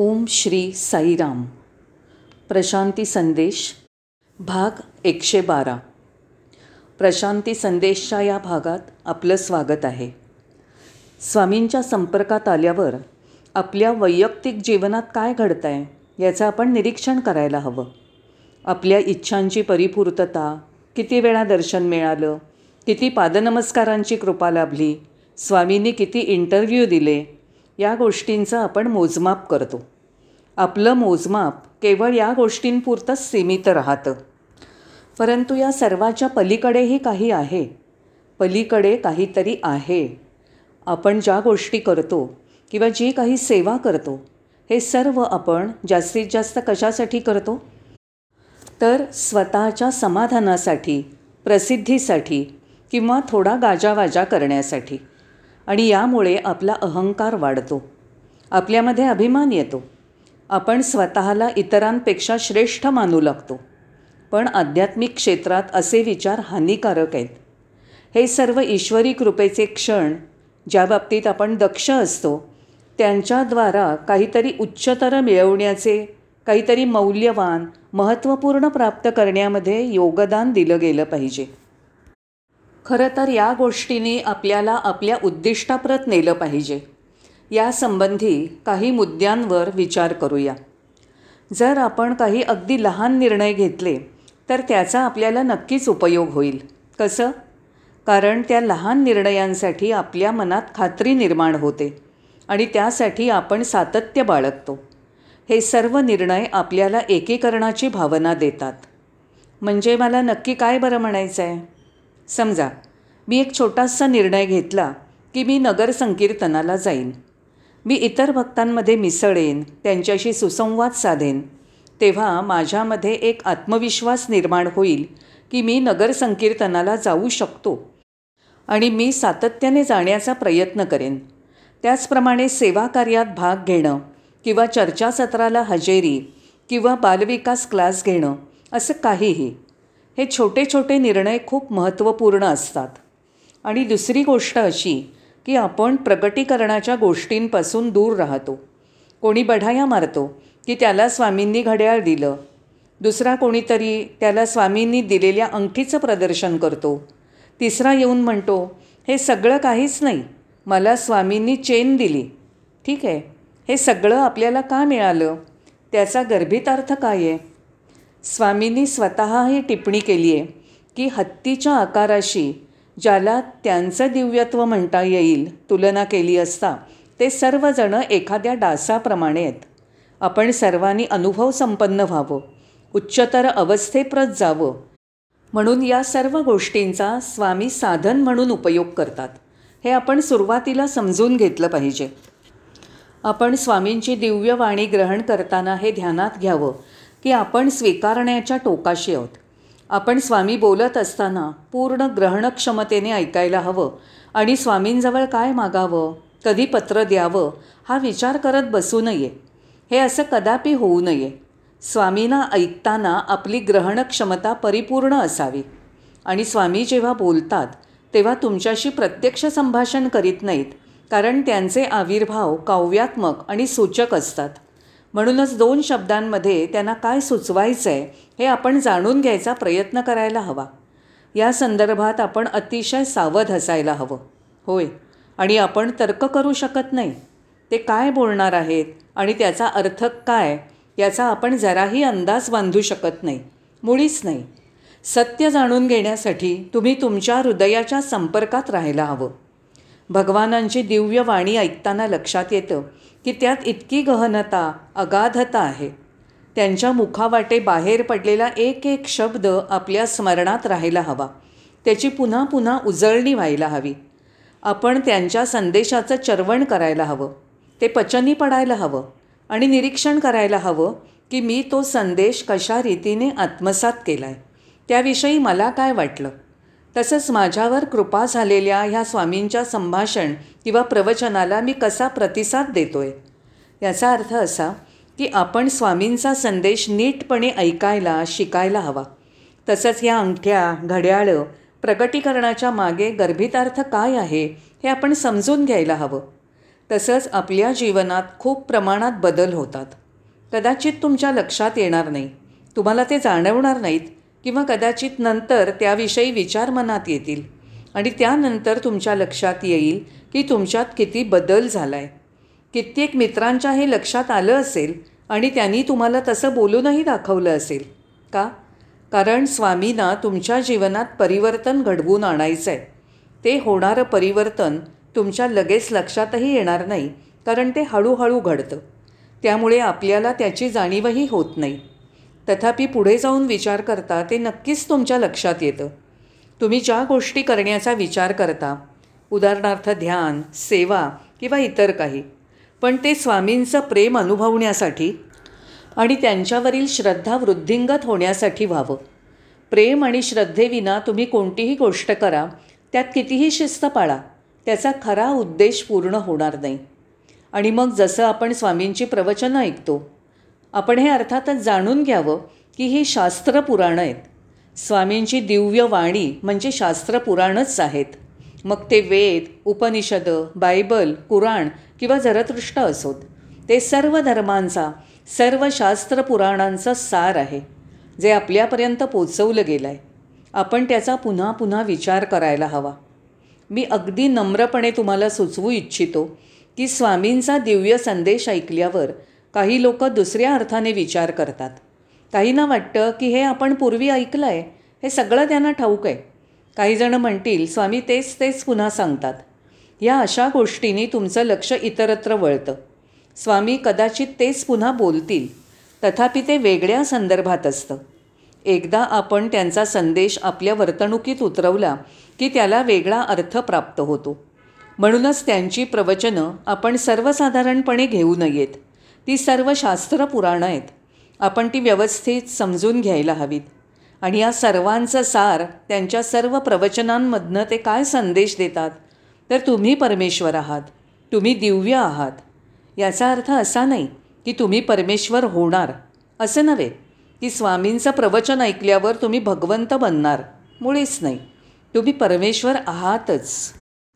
ओम श्री साईराम. प्रशांती संदेश भाग एकशे बारा. प्रशांती संदेशच्या या भागात आपलं स्वागत आहे. स्वामींच्या संपर्कात आल्यावर आपल्या वैयक्तिक जीवनात काय घडतं आहे याचं आपण निरीक्षण करायला हवं. आपल्या इच्छांची परिपूर्तता किती वेळा दर्शन मिळालं किती पादनमस्कारांची कृपा लाभली स्वामींनी किती इंटरव्ह्यू दिले या गोष्टींचं आपण मोजमाप करतो. आपलं मोजमाप केवळ या गोष्टींपुरतंच सीमित राहतं. परंतु या सर्वाच्या पलीकडेही काही आहे. पलीकडे काहीतरी आहे. आपण ज्या गोष्टी करतो किंवा जी काही सेवा करतो हे सर्व आपण जास्तीत जास्त कशासाठी करतो? तर स्वतःच्या समाधानासाठी प्रसिद्धीसाठी किंवा थोडा गाजावाजा करण्यासाठी. आणि यामुळे आपला अहंकार वाढतो. आपल्यामध्ये अभिमान येतो. आपण स्वतःला इतरांपेक्षा श्रेष्ठ मानू लागतो. पण आध्यात्मिक क्षेत्रात असे विचार हानिकारक आहेत. हे सर्व ईश्वरी कृपेचे क्षण ज्या बाबतीत आपण दक्ष असतो त्यांच्याद्वारा काहीतरी उच्चतर मिळवण्याचे काहीतरी मौल्यवान महत्त्वपूर्ण प्राप्त करण्यामध्ये योगदान दिलं गेलं पाहिजे. खरं तर या गोष्टीने आपल्याला आपल्या उद्दिष्टाप्रत नेलं पाहिजे. यासंबंधी काही मुद्द्यांवर विचार करूया. जर आपण काही अगदी लहान निर्णय घेतले तर त्याचा आपल्याला नक्कीच उपयोग होईल. कसं? कारण त्या लहान निर्णयांसाठी आपल्या मनात खात्री निर्माण होते आणि त्यासाठी आपण सातत्य बाळगतो. हे सर्व निर्णय आपल्याला एकीकरणाची भावना देतात. म्हणजे मला नक्की काय बरं म्हणायचं आहे समजा मी एक छोटासा निर्णय घेतला की मी नगर संकीर्तनाला जाईन. मी इतर भक्तांमध्ये मिसळेन त्यांच्याशी सुसंवाद साधेन. तेव्हा माझ्यामध्ये एक आत्मविश्वास निर्माण होईल की मी नगर संकीर्तनाला जाऊ शकतो आणि मी सातत्याने जाण्याचा प्रयत्न करेन. त्याचप्रमाणे सेवा कार्यात भाग घेणं किंवा चर्चासत्राला हजेरी किंवा बालविकास क्लास घेणं असं काहीही. हे छोटे छोटे निर्णय खूप महत्त्वपूर्ण असतात. आणि दुसरी गोष्ट अशी की आपण प्रगटीकरणाच्या गोष्टींपासून दूर राहतो. कोणी बढाया मारतो की त्याला स्वामींनी घड्याळ दिलं. दुसरा कोणीतरी त्याला स्वामींनी दिलेल्या अंगठीचं प्रदर्शन करतो. तिसरा येऊन म्हणतो हे सगळं काहीच नाही. मला स्वामींनी चेन दिली. ठीक आहे. हे सगळं आपल्याला का मिळालं? त्याचा गर्भितार्थ काय आहे? स्वामींनी स्वतः ही टिप्पणी केली आहे की हत्तीच्या आकाराशी ज्याला त्यांचं दिव्यत्व म्हणता येईल तुलना केली असता ते सर्वजणं एखाद्या डासाप्रमाणे आहेत. आपण सर्वांनी अनुभव संपन्न व्हावं उच्चतर अवस्थेप्रत जावं. म्हणून या सर्व गोष्टींचा स्वामी साधन म्हणून उपयोग करतात. हे आपण सुरुवातीला समजून घेतलं पाहिजे. आपण स्वामींची दिव्यवाणी ग्रहण करताना हे ध्यानात घ्यावं. की आपण स्वीकारण्याच्या टोकाशी आहोत. आपण स्वामी बोलत असताना पूर्ण ग्रहणक्षमतेने ऐकायला हवं आणि स्वामींजवळ काय मागावं कधी पत्र द्यावं हा विचार करत बसू नये. हे असं कदापि होऊ नये. स्वामींना ऐकताना आपली ग्रहणक्षमता परिपूर्ण असावी. आणि स्वामी जेव्हा बोलतात तेव्हा तुमच्याशी प्रत्यक्ष संभाषण करीत नाहीत कारण त्यांचे आविर्भाव काव्यात्मक आणि सूचक असतात. म्हणूनच दोन शब्दांमध्ये त्यांना काय सुचवायचं आहे हे आपण जाणून घ्यायचा प्रयत्न करायला हवा. या संदर्भात आपण अतिशय सावध असायला हवं. होय आणि आपण तर्क करू शकत नाही. ते काय बोलणार आहेत आणि त्याचा अर्थ काय याचा आपण जराही अंदाज बांधू शकत नाही. मुळीच नाही. सत्य जाणून घेण्यासाठी तुम्ही तुमच्या हृदयाच्या संपर्कात राहायला हवं. भगवानांची दिव्य वाणी ऐकताना लक्षात येतं की त्यात इतकी गहनता अगाधता आहे. त्यांच्या मुखावाटे बाहेर पडलेला एक एक शब्द आपल्या स्मरणात राहायला हवा. त्याची पुन्हा पुन्हा उजळणी व्हायला हवी. आपण त्यांच्या संदेशाचं चरवण करायला हवं. ते पचनी पडायला हवं आणि निरीक्षण करायला हवं की मी तो संदेश कशा रीतीने आत्मसात केला आहे त्याविषयी मला काय वाटलं? तसंच माझ्यावर कृपा झालेल्या ह्या स्वामींच्या संभाषण किंवा प्रवचनाला मी कसा प्रतिसाद देतो आहे याचा अर्थ असा की आपण स्वामींचा संदेश नीटपणे ऐकायला शिकायला हवा. तसंच ह्या अंगठ्या घड्याळं प्रगटीकरणाच्या मागे गर्भितार्थ काय आहे हे आपण समजून घ्यायला हवं. तसंच आपल्या जीवनात खूप प्रमाणात बदल होतात. कदाचित तुमच्या लक्षात येणार नाही. तुम्हाला ते जाणवणार नाहीत. किंवा कदाचित नंतर त्याविषयी विचार मनात येतील. आणि त्यानंतर तुमच्या लक्षात येईल की तुमच्यात किती बदल झाला आहे कित्येक मित्रांच्या हे लक्षात आलं असेल आणि त्यांनी तुम्हाला तसं बोलूनही दाखवलं असेल. का? कारण स्वामींना तुमच्या जीवनात परिवर्तन घडवून आणायचं आहे ते होणारं परिवर्तन तुमच्या लगेच लक्षातही येणार नाही कारण ते हळूहळू घडतं. त्यामुळे आपल्याला त्याची जाणीवही होत नाही. तथापि पुढे जाऊन विचार करता ते नक्कीच तुमच्या लक्षात येतं. तुम्ही ज्या गोष्टी करण्याचा विचार करता उदाहरणार्थ ध्यान सेवा किंवा इतर काही पण ते स्वामींचं प्रेम अनुभवण्यासाठी आणि त्यांच्यावरील श्रद्धा वृद्धिंगत होण्यासाठी व्हावं. प्रेम आणि श्रद्धेविना तुम्ही कोणतीही गोष्ट करा त्यात कितीही शिस्त पाळा त्याचा खरा उद्देश पूर्ण होणार नाही. आणि मग जसं आपण स्वामींची प्रवचनं ऐकतो आपण हे अर्थातच जाणून घ्यावं की ही शास्त्र पुराणं आहेत. स्वामींची दिव्य वाणी म्हणजे शास्त्र पुराणच आहेत. मग ते वेद उपनिषद बायबल कुराण किंवा जरतृष्ट असोत. ते सर्व धर्मांचा सर्व शास्त्र पुराणांचा सार आहे जे आपल्यापर्यंत पोचवलं गेलं आहे आपण त्याचा पुन्हा पुन्हा विचार करायला हवा. मी अगदी नम्रपणे तुम्हाला सुचवू इच्छितो की स्वामींचा दिव्य संदेश ऐकल्यावर काही लोक दुसऱ्या अर्थाने विचार करतात. काहींना वाटतं की हे आपण पूर्वी ऐकलं आहे हे सगळं त्यांना ठाऊक आहे. काहीजणं म्हणतील स्वामी तेच तेच पुन्हा सांगतात. या अशा गोष्टींनी तुमचं लक्ष इतरत्र वळतं. स्वामी कदाचित तेच पुन्हा बोलतील तथापि ते वेगळ्या संदर्भात असतं. एकदा आपण त्यांचा संदेश आपल्या वर्तणुकीत उतरवला की त्याला वेगळा अर्थ प्राप्त होतो. म्हणूनच त्यांची प्रवचनं आपण सर्वसाधारणपणे घेऊ नयेत. ती सर्व शास्त्र पुराणं आहेत. आपण ती व्यवस्थित समजून घ्यायला हवीत. आणि या सर्वांचं सार त्यांच्या सर्व प्रवचनांमधनं ते काय संदेश देतात? तर तुम्ही परमेश्वर आहात. तुम्ही दिव्य आहात. याचा अर्थ असा नाही की तुम्ही परमेश्वर होणार. असं नव्हे की स्वामींचं प्रवचन ऐकल्यावर तुम्ही भगवंत बनणार. मुळीच नाही. तुम्ही परमेश्वर आहातच.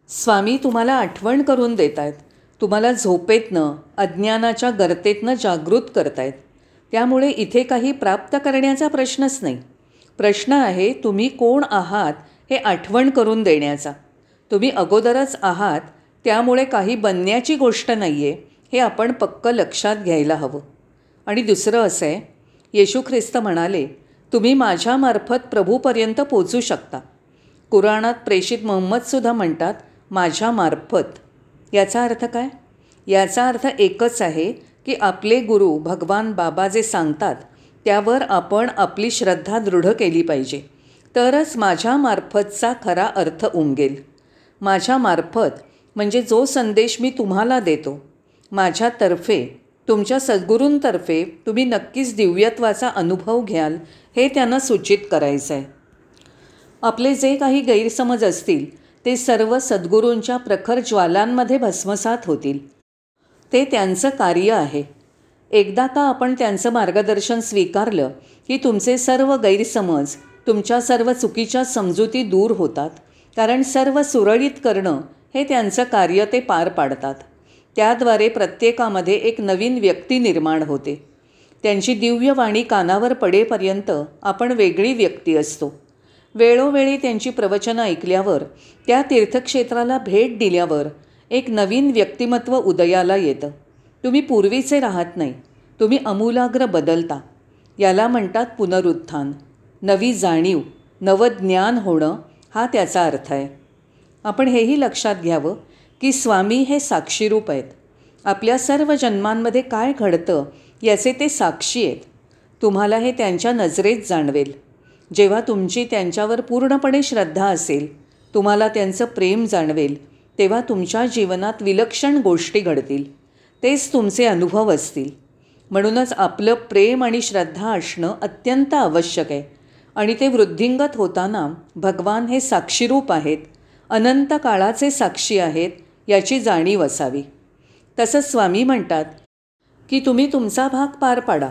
स्वामी तुम्हाला आठवण करून देत आहेत तुम्हाला झोपेतनं अज्ञानाच्या गर्तेतनं जागृत करतायत. त्यामुळे इथे काही प्राप्त करण्याचा प्रश्नच नाही. प्रश्न आहे तुम्ही कोण आहात हे आठवण करून देण्याचा. तुम्ही अगोदरच आहात त्यामुळे काही बनण्याची गोष्ट नाही आहे हे आपण पक्क लक्षात घ्यायला हवं. आणि दुसरं असं आहे येशू ख्रिस्त म्हणाले तुम्ही माझ्यामार्फत प्रभूपर्यंत पोचू शकता. कुराणात प्रेषित मोहम्मदसुद्धा म्हणतात माझ्यामार्फत याचा अर्थ काय? याचा अर्थ एकच आहे की आपले गुरु भगवान बाबा जे सांगतात त्यावर आपण आपली श्रद्धा दृढ केली पाहिजे. तरच माझ्यामार्फतचा खरा अर्थ उमगेल. माझ्यामार्फत म्हणजे जो संदेश मी तुम्हाला देतो माझ्यातर्फे तुमच्या सद्गुरूंतर्फे तुम्ही नक्कीच दिव्यत्वाचा अनुभव घ्याल हे त्यांना सूचित करायचं आहे आपले जे काही गैरसमज असतील ते सर्व सद्गुरूंच्या प्रखर ज्वालांमध्ये भस्मसात होतील. ते त्यांचं कार्य आहे. एकदा का आपण त्यांचं मार्गदर्शन स्वीकारलं की तुमचे सर्व गैरसमज तुमच्या सर्व चुकीच्या समजुती दूर होतात कारण सर्व सुरळीत करणं हे त्यांचं कार्य ते पार पाडतात. त्याद्वारे प्रत्येकामध्ये एक नवीन व्यक्ती निर्माण होते. त्यांची दिव्यवाणी कानावर पडेपर्यंत आपण वेगळी व्यक्ती असतो. वेळोवेळी त्यांची प्रवचनं ऐकल्यावर त्या तीर्थक्षेत्राला भेट दिल्यावर एक नवीन व्यक्तिमत्व उदयाला येतं. तुम्ही पूर्वीचे राहत नाही. तुम्ही अमूलाग्र बदलता. याला म्हणतात पुनरुत्थान. नवी जाणीव नवज्ञान होणं हा त्याचा अर्थ आहे. आपण हेही लक्षात घ्यावं की स्वामी हे साक्षीरूप आहेत. आपल्या सर्व जन्मांमध्ये काय घडतं याचे ते साक्षी आहेत. तुम्हाला हे त्यांच्या नजरेत जाणवेल. जेव्हा तुमची त्यांच्यावर पूर्णपणे श्रद्धा असेल तुम्हाला त्यांचं प्रेम जाणवेल तेव्हा तुमच्या जीवनात विलक्षण गोष्टी घडतील. तेच तुमचे अनुभव असतील. म्हणूनच आपलं प्रेम आणि श्रद्धा असणं अत्यंत आवश्यक आहे. आणि ते वृद्धिंगत होताना भगवान हे साक्षीरूप आहेत अनंत काळाचे साक्षी आहेत याची जाणीव असावी. तसंच स्वामी म्हणतात की तुम्ही तुमचा भाग पार पाडा.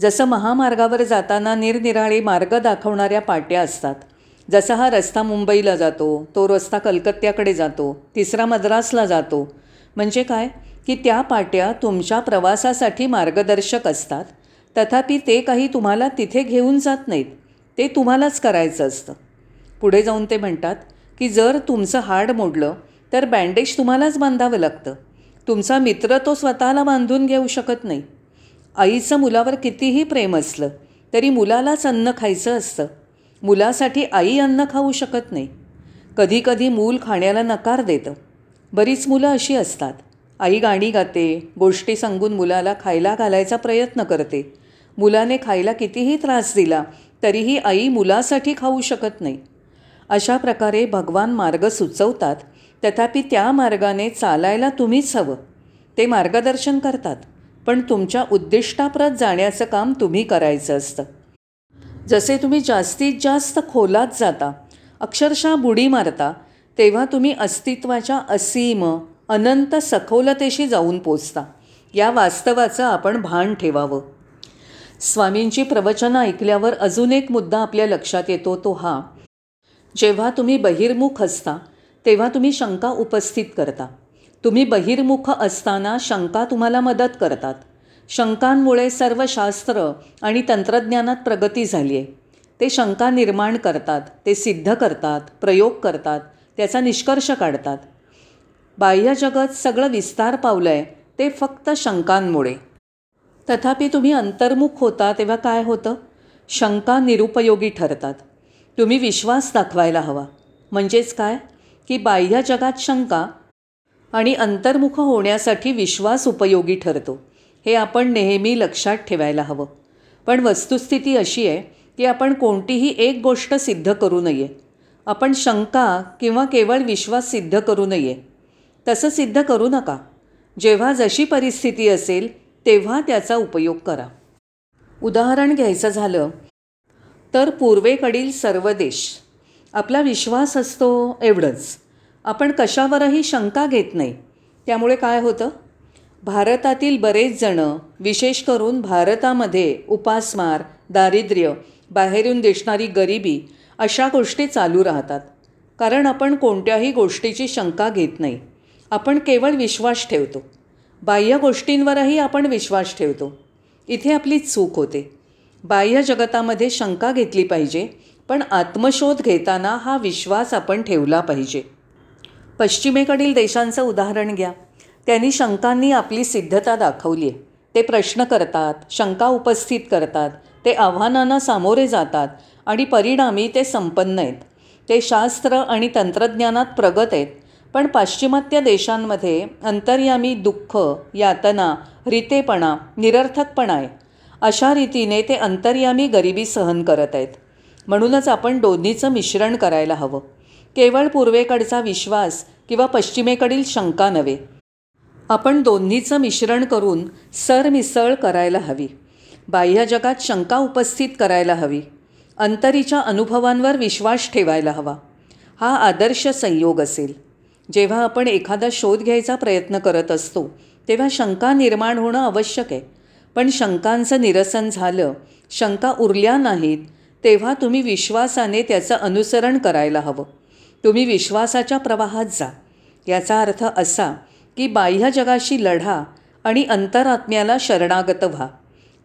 जसं महामार्गावर जाताना निरनिराळे मार्ग दाखवणाऱ्या पाट्या असतात. जसा हा रस्ता मुंबईला जातो तो रस्ता कलकत्त्याकडे जातो तिसरा मद्रासला जातो. म्हणजे काय? की त्या पाट्या तुमच्या प्रवासासाठी मार्गदर्शक असतात. तथापि ते काही तुम्हाला तिथे घेऊन जात नाहीत. ते तुम्हालाच करायचं असतं. पुढे जाऊन ते म्हणतात की जर तुमचं हाड मोडलं तर बँडेज तुम्हालाच बांधावं लागतं. तुमचा मित्र तो स्वतःला बांधून घेऊ शकत नाही. आईचं मुलावर कितीही प्रेम असलं तरी मुलालाच अन्न खायचं असतं. मुलासाठी आई अन्न खाऊ शकत नाही. कधीकधी मूल खाण्याला नकार देतं. बरीच मुलं अशी असतात. आई गाणी गाते गोष्टी सांगून मुलाला खायला घालायचा प्रयत्न करते. मुलाने खायला कितीही त्रास दिला तरीही आई मुलासाठी खाऊ शकत नाही. अशा प्रकारे भगवान मार्ग सुचवतात. तथापि त्या मार्गाने चालायला तुम्हीच हवं. ते मार्गदर्शन करतात. पण तुमच्या उद्दिष्टाप्रत जाण्याचं काम तुम्ही करायचं असतं. जसे तुम्ही जास्तीत जास्त खोलात जाता अक्षरशः बुडी मारता तेव्हा तुम्ही अस्तित्वाच्या असीम अनंत सखोलतेशी जाऊन पोचता. या वास्तवाचं आपण भान ठेवावं. स्वामींची प्रवचनं ऐकल्यावर अजून एक मुद्दा आपल्या लक्षात येतो तो हा. जेव्हा तुम्ही बहिर्मुख असता तेव्हा तुम्ही शंका उपस्थित करता. तुम्ही बहिर्मुख असताना शंका तुम्हाला मदत करतात. शंकांमुळे सर्व शास्त्र आणि तंत्रज्ञानात प्रगती झाली आहे. ते शंका निर्माण करतात ते सिद्ध करतात प्रयोग करतात त्याचा निष्कर्ष काढतात. बाह्य जगत सगळं विस्तार पावलं आहे ते फक्त शंकांमुळे. तथापि तुम्ही अंतर्मुख होता तेव्हा काय होतं? शंका निरुपयोगी ठरतात. तुम्ही विश्वास दाखवायला हवा. म्हणजेच काय? की बाह्य जगात शंका आणि अंतर्मुख होण्यासाठी विश्वास उपयोगी ठरतो. हे आपण नेहमी लक्षात ठेवायला हवं. पण वस्तुस्थिती अशी आहे की आपण कोणतीही एक गोष्ट सिद्ध करू नये. आपण शंका किंवा केवळ विश्वास सिद्ध करू नये. तसं सिद्ध करू नका. जेव्हा जशी परिस्थिती असेल तेव्हा त्याचा उपयोग करा. उदाहरण घ्यायचं झालं तर पूर्वेकडील सर्व देश. आपला विश्वास असतो एवढंच. आपण कशावरही शंका घेत नाही. त्यामुळे काय होतं? भारतातील बरेच जणं विशेष करून भारतामध्ये उपासमार दारिद्र्य बाहेरून दिसणारी गरिबी अशा गोष्टी चालू राहतात. कारण आपण कोणत्याही गोष्टीची शंका घेत नाही. आपण केवळ विश्वास ठेवतो. बाह्य गोष्टींवरही आपण विश्वास ठेवतो. इथे आपली चूक होते. बाह्य जगतामध्ये शंका घेतली पाहिजे पण आत्मशोध घेताना हा विश्वास आपण ठेवला पाहिजे. पश्चिमेकडील देशांचं उदाहरण घ्या. त्यांनी शंकांनी आपली सिद्धता दाखवली आहे. ते प्रश्न करतात शंका उपस्थित करतात ते आव्हानांना सामोरे जातात आणि परिणामी ते संपन्न आहेत. ते शास्त्र आणि तंत्रज्ञानात प्रगत आहेत. पण पाश्चिमात्य देशांमध्ये अंतर्यामी दुःख यातना रितेपणा निरर्थकपणा आहे. अशा रीतीने ते अंतर्यामी गरिबी सहन करत आहेत. म्हणूनच आपण दोन्हीचं मिश्रण करायला हवं. केवळ पूर्वेकडचा विश्वास किंवा पश्चिमेकडील शंका नव्हे. आपण दोन्हीचं मिश्रण करून सरमिसळ करायला हवी. बाह्य जगात शंका उपस्थित करायला हवी. अंतरीच्या अनुभवांवर विश्वास ठेवायला हवा. हा आदर्श संयोग असेल. जेव्हा आपण एखादा शोध घ्यायचा प्रयत्न करत असतो तेव्हा शंका निर्माण होणं आवश्यक आहे. पण शंकांचं निरसन झालं शंका उरल्या नाहीत तेव्हा तुम्ही विश्वासाने त्याचं अनुसरण करायला हवं. तुम्ही विश्वासाच्या प्रवाहात जा. याचा अर्थ असा की बाह्य जगाशी लढा आणि अंतरात्म्याला शरणागत व्हा.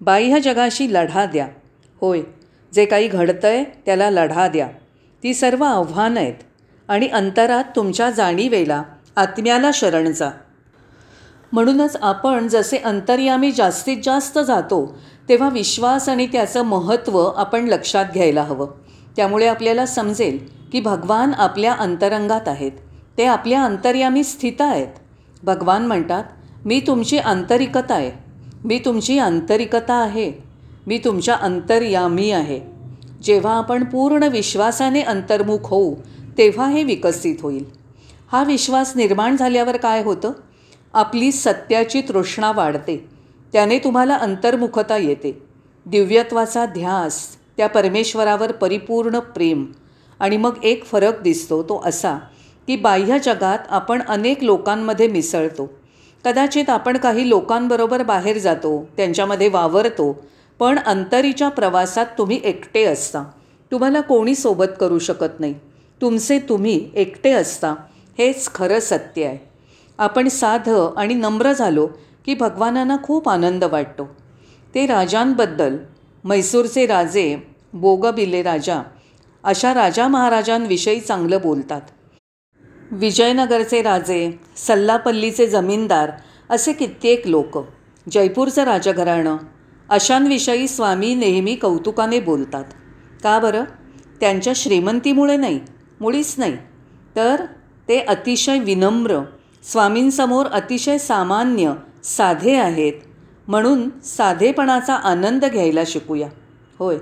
बाह्य जगाशी लढा द्या. होय जे काही घडतं आहे त्याला लढा द्या. ती सर्व आव्हानं आहेत आणि अंतरात तुमच्या जाणीवेला आत्म्याला शरण जा. म्हणूनच आपण जसे अंतर्यामी जास्तीत जास्त जातो तेव्हा विश्वास आणि त्याचं महत्त्व आपण लक्षात घ्यायला हवं. त्यामुळे आपल्याला समजेल की भगवान आपल्या अंतरंगात आहेत. ते आपल्या अंतर्यामी स्थित आहेत. भगवान म्हणतात मी तुमची आंतरिकता आहे. मी तुमची आंतरिकता आहे. मी तुमच्या अंतर्यामी आहे. जेव्हा आपण पूर्ण विश्वासाने अंतर्मुख होऊ तेव्हा हे विकसित होईल. हा विश्वास निर्माण झाल्यावर काय होतं? आपली सत्याची तृष्णा वाढते. त्याने तुम्हाला अंतर्मुखता येते. दिव्यत्वाचा ध्यास त्या परमेश्वरावर परिपूर्ण प्रेम. आणि मग एक फरक दिसतो तो असा की बाह्य जगात आपण अनेक लोकांमध्ये मिसळतो. कदाचित आपण काही लोकांबरोबर बाहेर जातो त्यांच्यामध्ये वावरतो पण अंतरीच्या प्रवासात तुम्ही एकटे असता. तुम्हाला कोणी सोबत करू शकत नाही. तुमचे तुम्ही एकटे असता हेच खरं सत्य आहे. आपण साधं आणि नम्र झालो की भगवानांना खूप आनंद वाटतो. ते राजांबद्दल म्हैसूरचे राजे बोगबिले राजा अशा राजा महाराजांविषयी चांगलं बोलतात. विजयनगरचे राजे सल्लापल्लीचे जमीनदार असे कित्येक लोक जयपूरचं राजघराणं अशांविषयी स्वामी नेहमी कौतुकाने बोलतात. का बरं? त्यांच्या श्रीमंतीमुळे नाही मुळीच नाही. तर ते अतिशय विनम्र स्वामींसमोर अतिशय सामान्य साधे आहेत म्हणून साधेपणाचा आनंद घ्यायला शिकूया. होय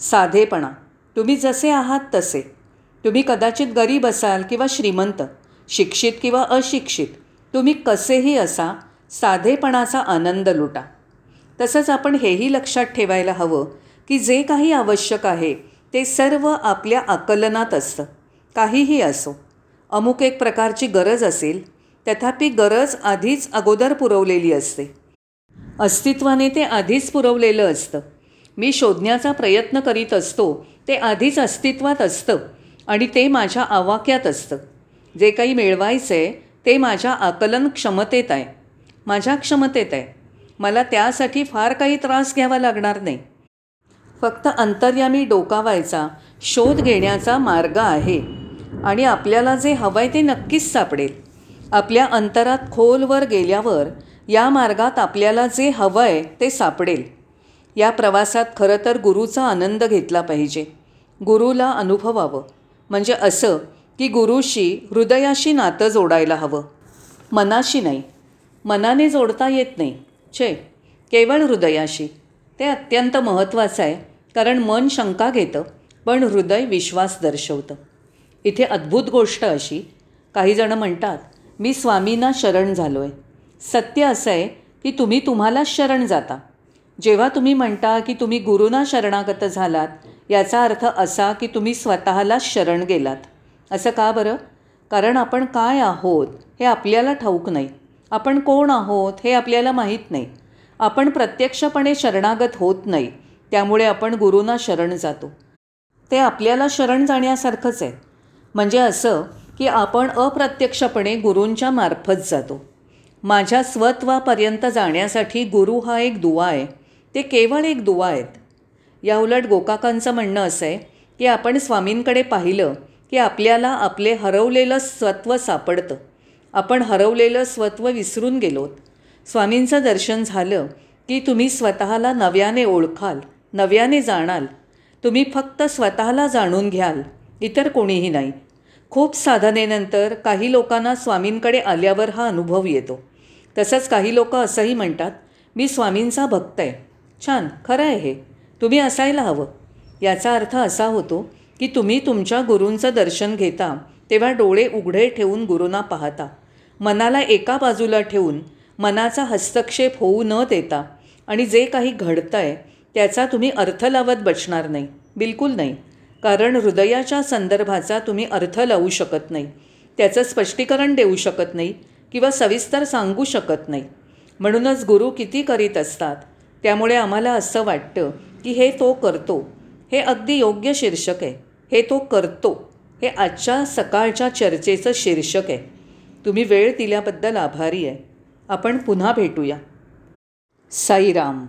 साधेपणा. तुम्ही जसे आहात तसे. तुम्ही कदाचित गरीब असाल किंवा श्रीमंत शिक्षित किंवा अशिक्षित. तुम्ही कसेही असा साधेपणाचा आनंद लुटा. तसंच आपण हेही लक्षात ठेवायला हवं की जे काही आवश्यक आहे ते सर्व आपल्या आकलनात असतं. काहीही असो. अमुक एक प्रकारची गरज असेल तथापि गरज आधीच अगोदर पुरवलेली असते. अस्तित्वाने ते आधीच पुरवलेलं असतं. मी शोधण्याचा प्रयत्न करीत असतो ते आधीच अस्तित्वात असतं आणि ते माझ्या आवाक्यात असतं. जे काही मिळवायचं आहे ते माझ्या आकलन क्षमतेत आहे. माझ्या क्षमतेत आहे. मला त्यासाठी फार काही त्रास घ्यावा लागणार नाही. फक्त अंतर्यामी डोकावायचा शोध घेण्याचा मार्ग आहे आणि आपल्याला जे हवं आहे ते नक्कीच सापडेल. आपल्या अंतरात खोलवर गेल्यावर या मार्गात आपल्याला जे हवं आहे ते सापडेल. या प्रवासात खरं तर गुरुचा आनंद घेतला पाहिजे. गुरुला अनुभवावं. म्हणजे असं की गुरुशी हृदयाशी नातं जोडायला हवं. मनाशी नाही. मनाने जोडता येत नाही. छे. केवळ हृदयाशी. ते अत्यंत महत्त्वाचं आहे. कारण मन शंका घेतं पण हृदय विश्वास दर्शवतं. इथे अद्भुत गोष्ट अशी. काही जणं म्हणतात मी स्वामींना शरण झालो आहे सत्य असं आहे की तुम्ही तुम्हालाच शरण जाता. जेव्हा तुम्ही म्हणता की तुम्ही गुरुना शरणागत झालात याचा अर्थ असा की तुम्ही स्वतःलाच शरण गेलात. असं का बरं? कारण आपण काय आहोत हे आपल्याला ठाऊक नाही. आपण कोण आहोत हे आपल्याला माहीत नाही. आपण प्रत्यक्षपणे शरणागत होत नाही त्यामुळे आपण गुरुना शरण जातो. ते आपल्याला शरण जाण्यासारखंच आहे. म्हणजे असं की आपण अप्रत्यक्षपणे गुरूंच्या मार्फत जातो. माझ्या स्वत्वापर्यंत जाण्यासाठी गुरु हा एक दुवा आहे. ते केवळ एक दुवा आहेत. याउलट गोकाकांचं म्हणणं असं आहे की आपण स्वामींकडे पाहिलं की आपल्याला आपले हरवलेलं स्वत्व सापडतं. आपण हरवलेलं स्वत्व विसरून गेलोत. स्वामींचं दर्शन झालं की तुम्ही स्वतःला नव्याने ओळखाल नव्याने जाणाल. तुम्ही फक्त स्वतःला जाणून घ्याल इतर कोणीही नाही. खूप साधनेनंतर काही लोकांना स्वामींकडे आल्यावर हा अनुभव येतो. तसंच काही लोक असंही म्हणतात मी स्वामींचा भक्त आहे. छान खरं आहे हे. तुम्ही असायला हवं. याचा अर्थ असा होतो की तुम्ही तुमच्या गुरूंचं दर्शन घेता तेव्हा डोळे उघडे ठेवून गुरूंना पाहता. मनाला एका बाजूला ठेवून मनाचा हस्तक्षेप होऊ न देता आणि जे काही घडतं आहे त्याचा तुम्ही अर्थ लावत बसणार नाही. बिलकुल नाही. कारण हृदयाच्या संदर्भाचा तुम्ही अर्थ लावू शकत नाही. त्याचं स्पष्टीकरण देऊ शकत नाही. किंवा सविस्तर सांगू शकत नाही. म्हणूनच गुरु किती करीत असतात त्यामुळे आम्हाला असं वाटतं की हे तो करतो. हे अगदी योग्य शीर्षक आहे. हे तो करतो. हे आजच्या सकाळच्या चर्चेचं शीर्षक आहे. तुम्ही वेळ दिल्याबद्दल आभारी आहे. आपण पुन्हा भेटूया. साईराम.